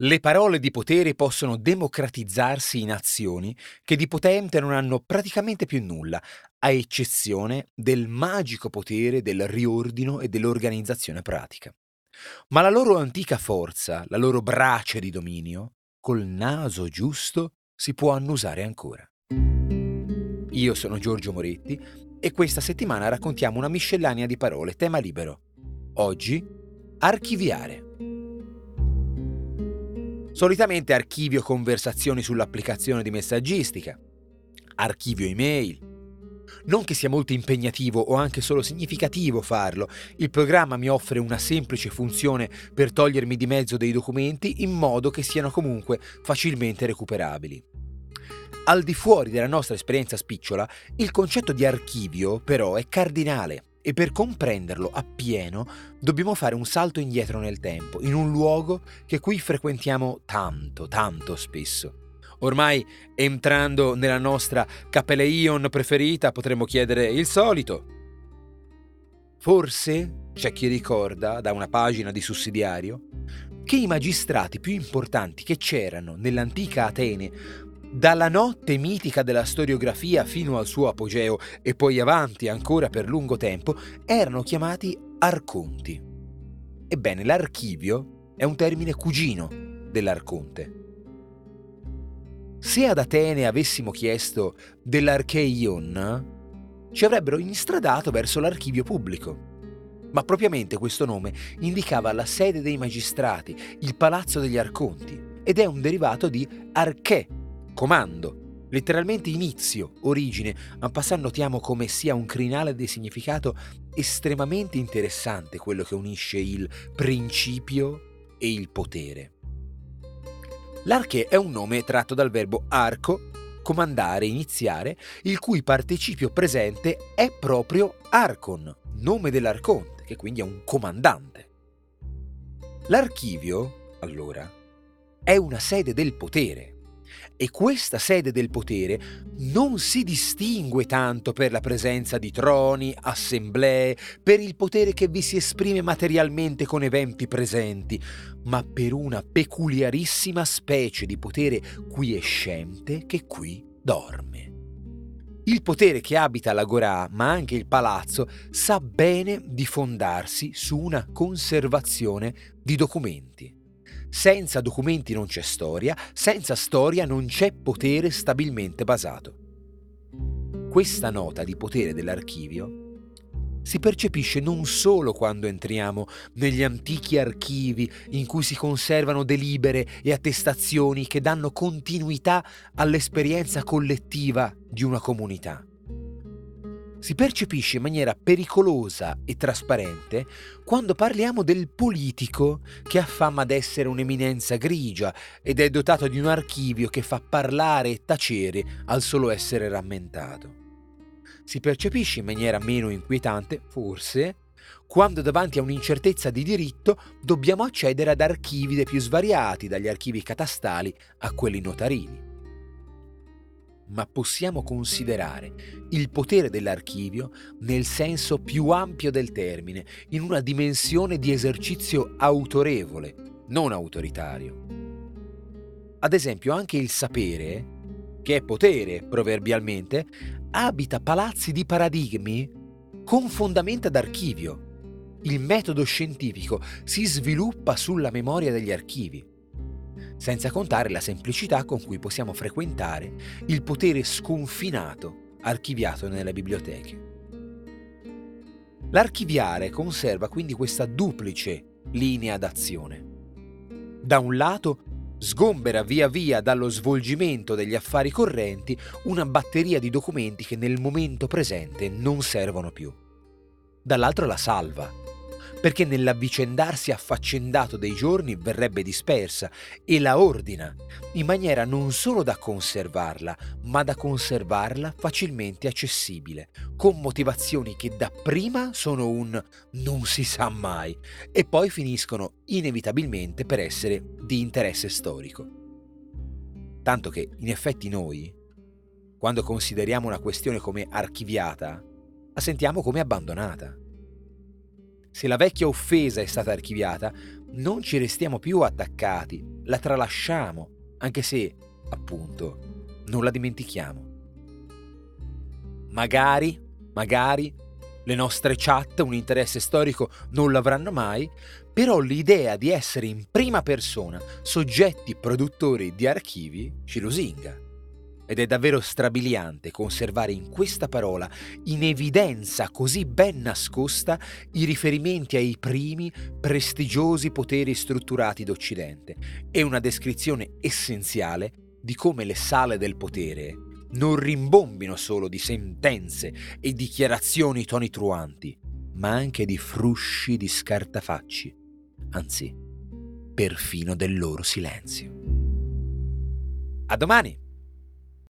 Le parole di potere possono democratizzarsi in azioni che di potente non hanno praticamente più nulla, a eccezione del magico potere del riordino e dell'organizzazione pratica. Ma la loro antica forza, la loro brace di dominio, col naso giusto si può annusare ancora. Io sono Giorgio Moretti e questa settimana raccontiamo una miscellanea di parole, tema libero. Oggi, archiviare. Solitamente archivio conversazioni sull'applicazione di messaggistica, archivio email. Non che sia molto impegnativo o anche solo significativo farlo, il programma mi offre una semplice funzione per togliermi di mezzo dei documenti in modo che siano comunque facilmente recuperabili. Al di fuori della nostra esperienza spicciola, il concetto di archivio però è cardinale e per comprenderlo appieno dobbiamo fare un salto indietro nel tempo, in un luogo che qui frequentiamo tanto, tanto spesso. Ormai entrando nella nostra Capelleion preferita potremmo chiedere il solito. Forse c'è chi ricorda da una pagina di sussidiario che i magistrati più importanti che c'erano nell'antica Atene dalla notte mitica della storiografia fino al suo apogeo e poi avanti ancora per lungo tempo, erano chiamati arconti. Ebbene, l'archivio è un termine cugino dell'arconte. Se ad Atene avessimo chiesto dell'archeion, ci avrebbero instradato verso l'archivio pubblico. Ma propriamente questo nome indicava la sede dei magistrati, il palazzo degli arconti, ed è un derivato di arché, comando, letteralmente inizio, origine, ma passando notiamo come sia un crinale di significato estremamente interessante quello che unisce il principio e il potere. L'arche è un nome tratto dal verbo arco, comandare, iniziare, il cui participio presente è proprio arcon, nome dell'arconte, che quindi è un comandante. L'archivio, allora, è una sede del potere, e questa sede del potere non si distingue tanto per la presenza di troni, assemblee, per il potere che vi si esprime materialmente con eventi presenti, ma per una peculiarissima specie di potere quiescente che qui dorme. Il potere che abita l'agorà, ma anche il palazzo, sa bene di fondarsi su una conservazione di documenti. Senza documenti non c'è storia, senza storia non c'è potere stabilmente basato. Questa nota di potere dell'archivio si percepisce non solo quando entriamo negli antichi archivi in cui si conservano delibere e attestazioni che danno continuità all'esperienza collettiva di una comunità si percepisce in maniera pericolosa e trasparente quando parliamo del politico che ha fama d'essere un'eminenza grigia ed è dotato di un archivio che fa parlare e tacere al solo essere rammentato. Si percepisce in maniera meno inquietante, forse, quando davanti a un'incertezza di diritto dobbiamo accedere ad archivi dei più svariati, dagli archivi catastali a quelli notarini ma possiamo considerare il potere dell'archivio nel senso più ampio del termine, in una dimensione di esercizio autorevole, non autoritario. Ad esempio, anche il sapere, che è potere proverbialmente, abita palazzi di paradigmi con fondamenta d'archivio. Il metodo scientifico si sviluppa sulla memoria degli archivi senza contare la semplicità con cui possiamo frequentare il potere sconfinato archiviato nelle biblioteche. L'archiviare conserva quindi questa duplice linea d'azione. Da un lato sgombera via via dallo svolgimento degli affari correnti una batteria di documenti che nel momento presente non servono più. Dall'altro la salva, perché nell'avvicendarsi affaccendato dei giorni verrebbe dispersa e la ordina, in maniera non solo da conservarla, ma da conservarla facilmente accessibile, con motivazioni che dapprima sono un non si sa mai e poi finiscono inevitabilmente per essere di interesse storico. Tanto che, in effetti, noi, quando consideriamo una questione come archiviata, la sentiamo come abbandonata se la vecchia offesa è stata archiviata, non ci restiamo più attaccati, la tralasciamo, anche se, appunto, non la dimentichiamo. Magari, magari, le nostre chat un interesse storico non l'avranno mai, però l'idea di essere in prima persona soggetti produttori di archivi ci lusinga. Ed è davvero strabiliante conservare in questa parola, in evidenza così ben nascosta, i riferimenti ai primi prestigiosi poteri strutturati d'Occidente e una descrizione essenziale di come le sale del potere non rimbombino solo di sentenze e dichiarazioni tonitruanti, ma anche di frusci di scartafacci, anzi, perfino del loro silenzio. A domani!